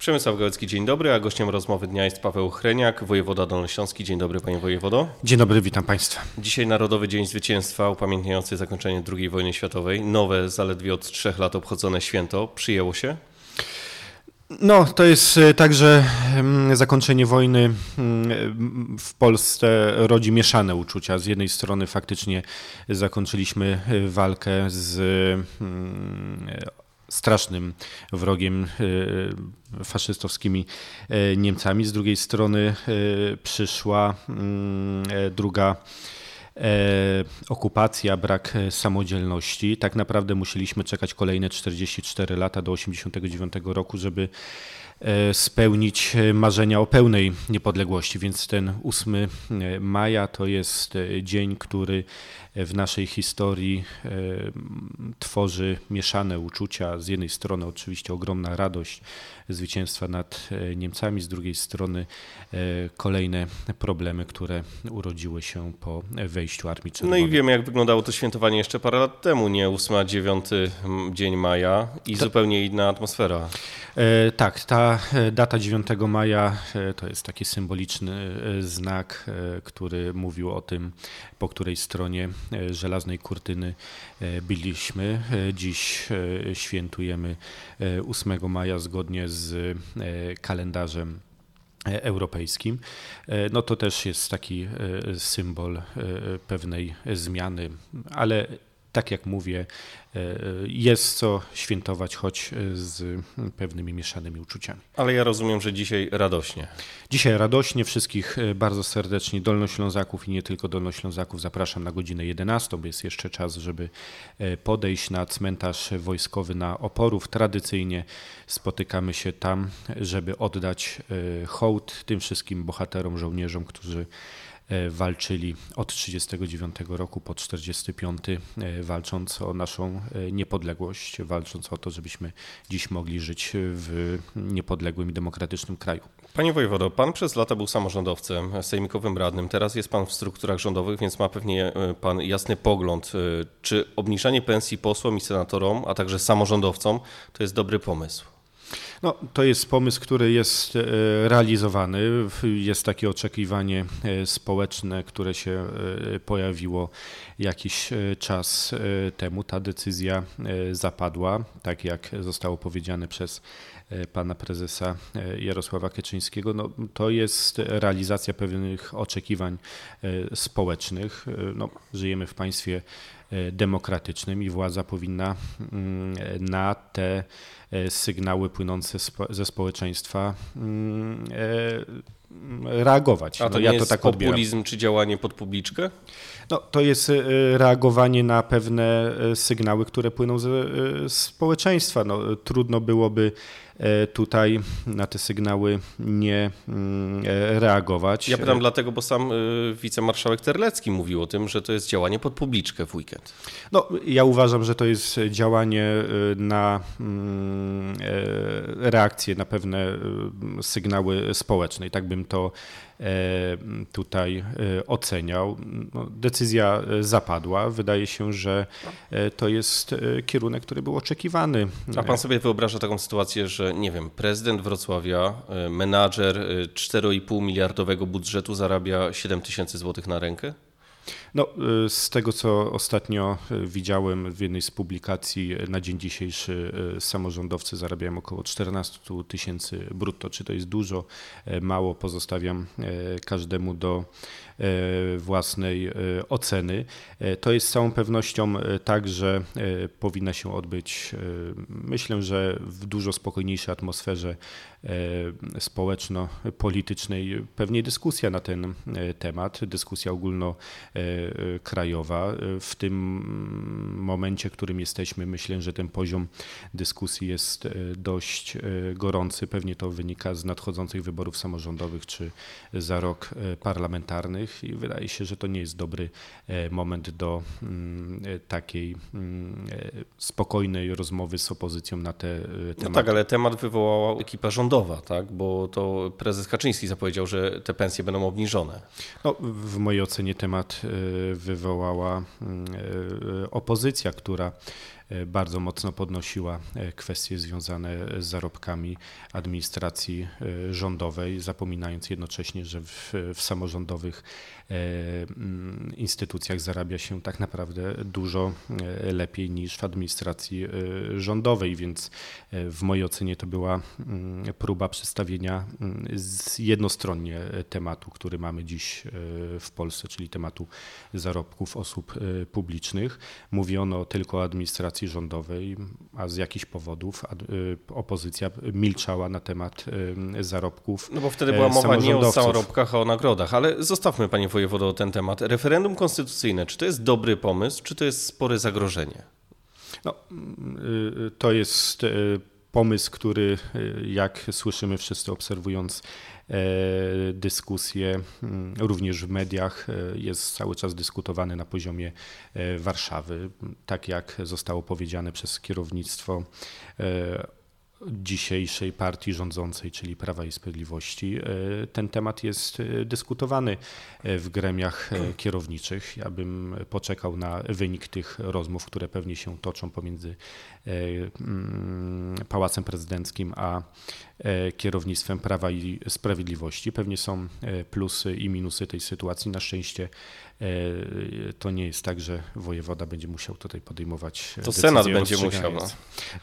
Przemysław Gałecki, dzień dobry, a gościem rozmowy dnia jest Paweł Chreniak, wojewoda dolnośląski. Dzień dobry panie wojewodo. Dzień dobry, witam państwa. Dzisiaj Narodowy Dzień Zwycięstwa upamiętniający zakończenie II wojny światowej. Nowe, zaledwie od trzech lat obchodzone święto. Przyjęło się? No, to jest e, także mm, zakończenie wojny mm, w Polsce rodzi mieszane uczucia. Z jednej strony faktycznie zakończyliśmy e, walkę z mm, strasznym wrogiem e, faszystowskimi Niemcami. Z drugiej strony przyszła druga okupacja, brak samodzielności. Tak naprawdę musieliśmy czekać kolejne 44 lata do 1989 roku, żeby spełnić marzenia o pełnej niepodległości. Więc ten 8 maja to jest dzień, który w naszej historii e, tworzy mieszane uczucia. Z jednej strony oczywiście ogromna radość zwycięstwa nad e, Niemcami, z drugiej strony e, kolejne problemy, które urodziły się po wejściu Armii Czerwonej. No i wiemy, jak wyglądało to świętowanie jeszcze parę lat temu, nie 8, a 9 dzień maja i zupełnie inna atmosfera. E, tak, ta data 9 maja to jest taki symboliczny znak, który mówił o tym, po której stronie E, żelaznej kurtyny e, byliśmy. E, dziś świętujemy 8 maja zgodnie z kalendarzem europejskim, no to też jest taki symbol pewnej zmiany, ale tak jak mówię, e, jest co świętować, choć z pewnymi mieszanymi uczuciami. Ale ja rozumiem, że dzisiaj radośnie. Dzisiaj radośnie wszystkich e, bardzo serdecznie Dolnoślązaków i nie tylko Dolnoślązaków zapraszam na godzinę 11, bo jest jeszcze czas, żeby e, podejść na cmentarz wojskowy na Oporów. Tradycyjnie spotykamy się tam, żeby oddać hołd tym wszystkim bohaterom, żołnierzom, którzy E, walczyli od 1939 roku po 1945, e, walcząc o naszą e, niepodległość, walcząc o to, żebyśmy dziś mogli żyć w niepodległym i demokratycznym kraju. Panie wojewodo, pan przez lata był samorządowcem, sejmikowym radnym, teraz jest pan w strukturach rządowych, więc ma pewnie pan jasny pogląd, czy obniżanie pensji posłom i senatorom, a także samorządowcom to jest dobry pomysł. No, to jest pomysł, który jest e, realizowany. Jest takie oczekiwanie e, społeczne, które się e, pojawiło jakiś czas temu. Ta decyzja zapadła, tak jak zostało powiedziane przez pana prezesa Jarosława Kaczyńskiego. No, to jest realizacja pewnych oczekiwań społecznych. No, żyjemy w państwie demokratycznym i władza powinna mm, na te E, sygnały płynące ze społeczeństwa mm, e, reagować. A to no, ja to tak populizm odbieram. czy działanie pod publiczkę? No, to jest e, reagowanie na pewne sygnały, które płyną ze społeczeństwa. No, trudno byłoby tutaj na te sygnały nie mm, e, reagować. Ja pytam dlatego, bo sam e, wicemarszałek Terlecki mówił o tym, że to jest działanie pod publiczkę w weekend. No, ja uważam, że to jest działanie na mm, reakcję na pewne sygnały społeczne i tak bym to tutaj oceniał. No, decyzja zapadła. Wydaje się, że to jest kierunek, który był oczekiwany. A pan sobie wyobraża taką sytuację, że nie wiem, prezydent Wrocławia, e, menadżer 4,5 e, miliardowego budżetu zarabia 7 tysięcy złotych na rękę? No, y, z tego, co ostatnio y, widziałem w jednej z publikacji, y, na dzień dzisiejszy samorządowcy zarabiają około 14 tysięcy brutto. Czy to jest dużo, mało, pozostawiam każdemu do własnej oceny. To jest z całą pewnością tak, że powinna się odbyć, myślę, że w dużo spokojniejszej atmosferze społeczno-politycznej, pewnie dyskusja na ten temat, dyskusja ogólno krajowa. W tym momencie, w którym jesteśmy, myślę, że ten poziom dyskusji jest e, dość e, gorący. Pewnie to wynika z nadchodzących wyborów samorządowych czy za rok e, parlamentarnych i wydaje się, że to nie jest dobry moment do mm, takiej mm, spokojnej rozmowy z opozycją na te tematy. No tak, ale temat wywołała ekipa rządowa, tak? bo to prezes Kaczyński zapowiedział, że te pensje będą obniżone. No, w mojej ocenie temat wywołała mm, e, opozycja, która bardzo mocno podnosiła kwestie związane z zarobkami administracji rządowej, zapominając jednocześnie, że w, w samorządowych mm, instytucjach zarabia się tak naprawdę dużo lepiej niż w administracji rządowej, więc w mojej ocenie to była mm, próba przedstawienia mm, jednostronnie tematu, który mamy dziś w Polsce, czyli tematu zarobków osób e, publicznych. Mówiono tylko o administracji rządowej, a z jakichś powodów e, opozycja milczała na temat e, zarobków. No bo wtedy była mowa nie o zarobkach, a o nagrodach, ale zostawmy panie wojewodo ten temat. Referendum konstytucyjne, czy to jest dobry pomysł, czy to jest spore zagrożenie? No, to jest pomysł, który jak słyszymy wszyscy obserwując E, dyskusje również w mediach e, jest cały czas dyskutowany na poziomie e, Warszawy. Tak jak zostało powiedziane przez kierownictwo dzisiejszej partii rządzącej, czyli Prawa i Sprawiedliwości. Ten temat jest dyskutowany w gremiach kierowniczych. Ja bym poczekał na wynik tych rozmów, które pewnie się toczą pomiędzy mm, Pałacem Prezydenckim a E, kierownictwem Prawa i Sprawiedliwości. Pewnie są e, plusy i minusy tej sytuacji. Na szczęście e, to nie jest tak, że wojewoda będzie musiał tutaj podejmować. To Senat będzie musiał. No.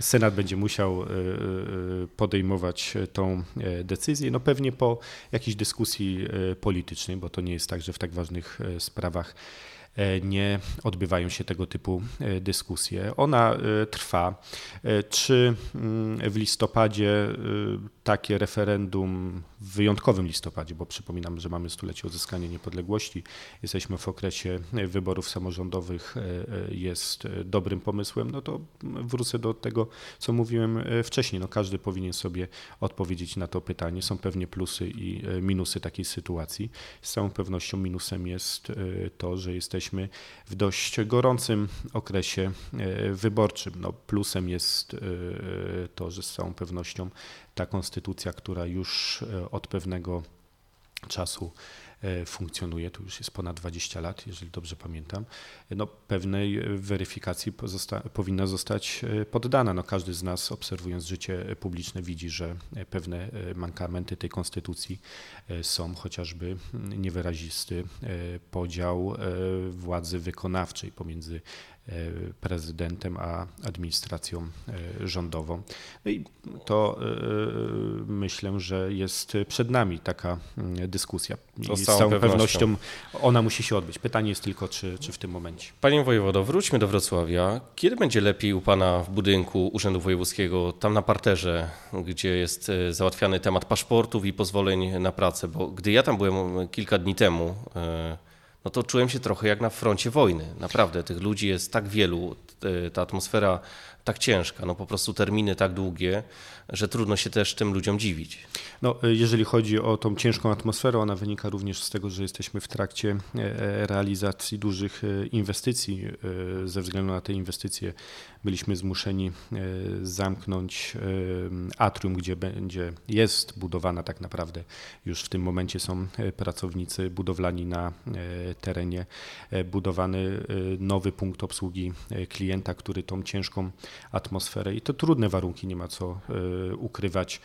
Senat będzie musiał podejmować tą decyzję. No pewnie po jakiejś dyskusji politycznej, bo to nie jest tak, że w tak ważnych sprawach E, nie odbywają się tego typu e, dyskusje. Ona e, trwa. Czy mm, w listopadzie takie referendum, w wyjątkowym listopadzie, bo przypominam, że mamy stulecie odzyskania niepodległości, jesteśmy w okresie wyborów samorządowych, jest dobrym pomysłem, no to wrócę do tego, co mówiłem wcześniej. No każdy powinien sobie odpowiedzieć na to pytanie. Są pewnie plusy i minusy takiej sytuacji. Z całą pewnością minusem jest to, że jesteśmy jesteśmy w dość gorącym okresie e, wyborczym. No, plusem jest e, to, że z całą pewnością ta konstytucja, która już e, od pewnego czasu funkcjonuje, to już jest ponad 20 lat, jeżeli dobrze pamiętam, no, pewnej weryfikacji pozosta powinna zostać e, poddana. No, każdy z nas obserwując życie publiczne widzi, że pewne e, mankamenty tej konstytucji są, chociażby niewyrazisty podział władzy wykonawczej pomiędzy E, prezydentem a administracją e, rządową. No i to e, myślę, że jest przed nami taka mm, dyskusja. I z całą, całą pewnością. pewnością ona musi się odbyć. Pytanie jest tylko, czy, czy w tym momencie. Panie wojewodo, wróćmy do Wrocławia. Kiedy będzie lepiej u pana w budynku Urzędu Wojewódzkiego, tam na parterze, gdzie jest załatwiany temat paszportów i pozwoleń na pracę? Bo gdy ja tam byłem kilka dni temu, no to czułem się trochę jak na froncie wojny. Naprawdę, tych ludzi jest tak wielu, ta atmosfera tak ciężka, no po prostu terminy tak długie, że trudno się też tym ludziom dziwić. No, jeżeli chodzi o tą ciężką atmosferę, ona wynika również z tego, że jesteśmy w trakcie e, e, realizacji dużych e, inwestycji. Ze względu na te inwestycje byliśmy zmuszeni zamknąć atrium, gdzie będzie, jest budowana tak naprawdę, już w tym momencie są pracownicy budowlani na terenie, budowany nowy punkt obsługi klienta, który tą ciężką atmosferę i to trudne warunki, nie ma co ukrywać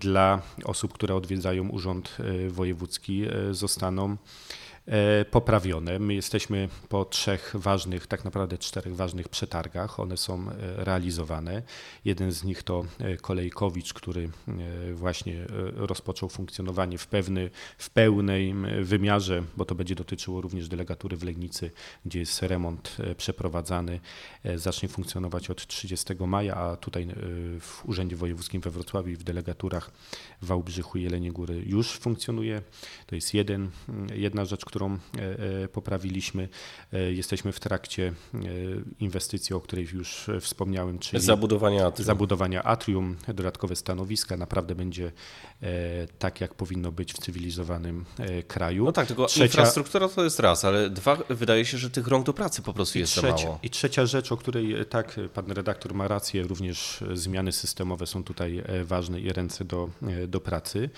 dla osób, które odwiedzają Urząd e, Wojewódzki, e, zostaną E, poprawione. My jesteśmy po trzech ważnych, tak naprawdę czterech ważnych przetargach. One są e, realizowane. Jeden z nich to e, Kolejkowicz, który właśnie rozpoczął funkcjonowanie w, pewny, w pełnej wymiarze, bo to będzie dotyczyło również delegatury w Legnicy, gdzie jest remont przeprowadzany. Zacznie funkcjonować od 30 maja, a tutaj w Urzędzie Wojewódzkim we Wrocławiu i w delegaturach w Wałbrzychu i Jeleniej Góry już funkcjonuje. To jest jeden, jedna rzecz, którą e, e, poprawiliśmy. E, jesteśmy w trakcie inwestycji, o której już wspomniałem, czyli zabudowania atrium. zabudowania atrium, dodatkowe stanowiska. Naprawdę będzie tak, jak powinno być w cywilizowanym kraju. No tak, tylko trzecia... infrastruktura to jest raz, ale dwa, wydaje się, że tych rąk do pracy po prostu jest trzecia, za mało. I trzecia rzecz, o której tak, pan redaktor ma rację, również zmiany systemowe są tutaj ważne i ręce do, do pracy.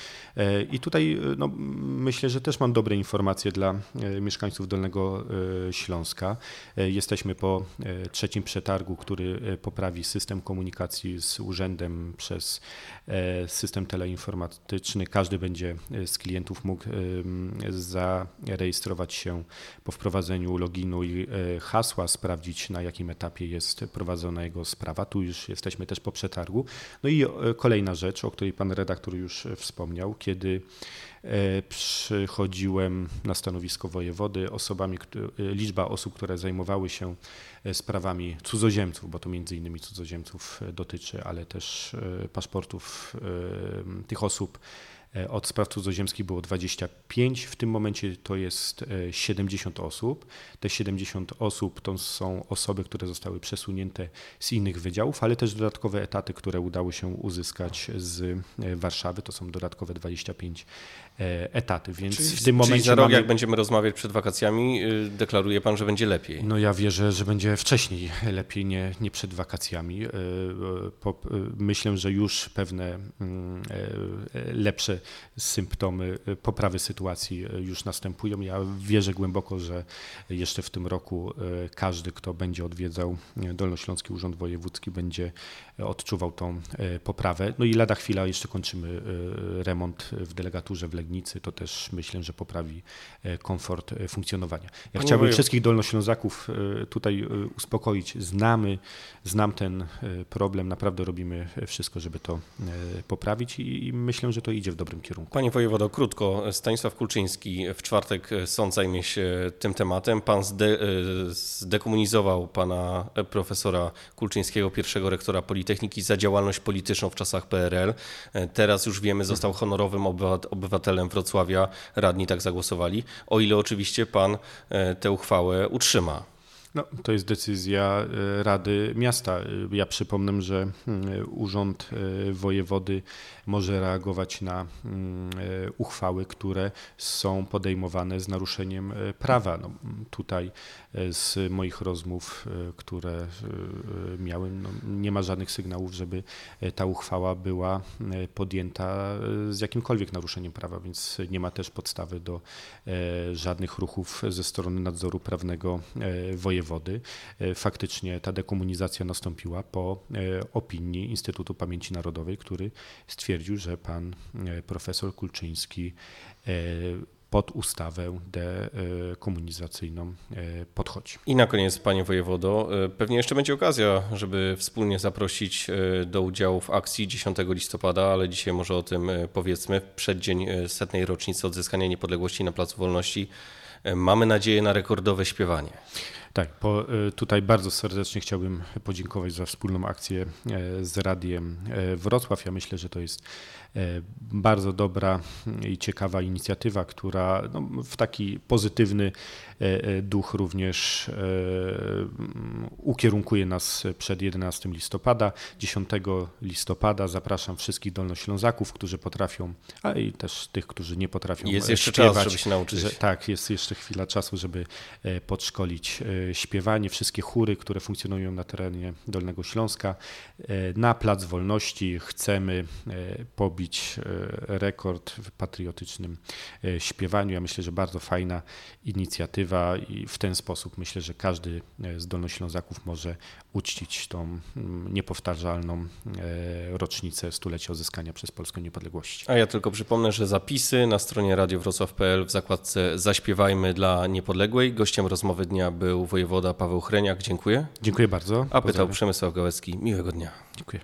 I tutaj no, myślę, że też mam dobre informacje dla dla mieszkańców Dolnego Śląska. Jesteśmy po trzecim przetargu, który poprawi system komunikacji z urzędem przez system teleinformatyczny. Każdy będzie z klientów mógł zarejestrować się po wprowadzeniu loginu i hasła, sprawdzić na jakim etapie jest prowadzona jego sprawa. Tu już jesteśmy też po przetargu. No i kolejna rzecz, o której pan redaktor już wspomniał, kiedy e, przychodziłem na stanowisko wojewody, osobami, e, liczba osób, które zajmowały się e, sprawami cudzoziemców, bo to między innymi cudzoziemców dotyczy, ale też paszportów tych osób E, od spraw cudzoziemskich było 25, w tym momencie to jest 70 e, osób. Te 70 osób to są osoby, które zostały przesunięte z innych wydziałów, ale też dodatkowe etaty, które udało się uzyskać z e, Warszawy. To są dodatkowe 25 etaty, więc czyli, w tym momencie. Czyli za rok, mamy... jak będziemy rozmawiać przed wakacjami, y, deklaruje pan, że będzie lepiej. No ja wierzę, że będzie wcześniej lepiej, nie, nie przed wakacjami. Myślę, że już pewne mm, lepsze symptomy poprawy sytuacji już następują. Ja wierzę głęboko, że jeszcze w tym roku e, każdy, kto będzie odwiedzał Dolnośląski Urząd Wojewódzki, będzie odczuwał tą e, poprawę. No i lada chwila jeszcze kończymy e, remont w delegaturze w Legnicy. To też myślę, że poprawi komfort funkcjonowania. Ja Panie chciałbym wszystkich Dolnoślązaków tutaj uspokoić. Znamy, znam ten problem, naprawdę robimy wszystko, żeby to poprawić i myślę, że to idzie w dobrym kierunku. Panie wojewodo, krótko. Stanisław Kulczyński w czwartek sąd zajmie się tym tematem. Pan zde, zdekomunizował pana profesora Kulczyńskiego, pierwszego rektora Politechniki, za działalność polityczną w czasach PRL. Teraz już wiemy, został honorowym obywatelem Wrocławia. Radni tak zagłosowali. O ile oczywiście pan e, tę uchwałę utrzyma. No, to jest decyzja e, Rady Miasta. E, ja przypomnę, że mm, Urząd e, Wojewody może reagować na mm, uchwały, które są podejmowane z naruszeniem prawa. No, tutaj z moich rozmów, które miałem, no, nie ma żadnych sygnałów, żeby ta uchwała była podjęta z jakimkolwiek naruszeniem prawa, więc nie ma też podstawy do żadnych ruchów ze strony nadzoru prawnego wojewody. E, faktycznie ta dekomunizacja nastąpiła po e, opinii Instytutu Pamięci Narodowej, który stwierdził, że pan e, profesor Kulczyński pod ustawę dekomunizacyjną podchodzi. I na koniec, panie wojewodo, pewnie jeszcze będzie okazja, żeby wspólnie zaprosić do udziału w akcji 10 listopada, ale dzisiaj może o tym powiedzmy, w przeddzień setnej rocznicy odzyskania niepodległości na Placu Wolności. Mamy nadzieję na rekordowe śpiewanie. Tak, po, tutaj bardzo serdecznie chciałbym podziękować za wspólną akcję e, z Radiem e, Wrocław. Ja myślę, że to jest E, bardzo dobra i ciekawa inicjatywa, która no, w taki pozytywny e, e, duch również ukierunkuje nas przed 11 listopada. 10 listopada zapraszam wszystkich dolnoślązaków, którzy potrafią, a i też tych, którzy nie potrafią Jest jeszcze śpiewać, czas, żeby się nauczyć. Że, tak, jest jeszcze chwila czasu, żeby podszkolić śpiewanie. Wszystkie chóry, które funkcjonują na terenie Dolnego Śląska. Na Plac Wolności chcemy pobić pobić e, rekord w patriotycznym e, śpiewaniu. Ja myślę, że bardzo fajna inicjatywa i w ten sposób myślę, że każdy e, z Dolnoślązaków może uczcić tą niepowtarzalną rocznicę stulecia odzyskania przez Polskę niepodległości. A ja tylko przypomnę, że zapisy na stronie radiowrocław.pl w zakładce Zaśpiewajmy dla Niepodległej. Gościem rozmowy dnia był wojewoda Paweł Chreniak. Dziękuję. Dziękuję bardzo. A pytał Przemysław Gałecki. Miłego dnia. Dziękuję.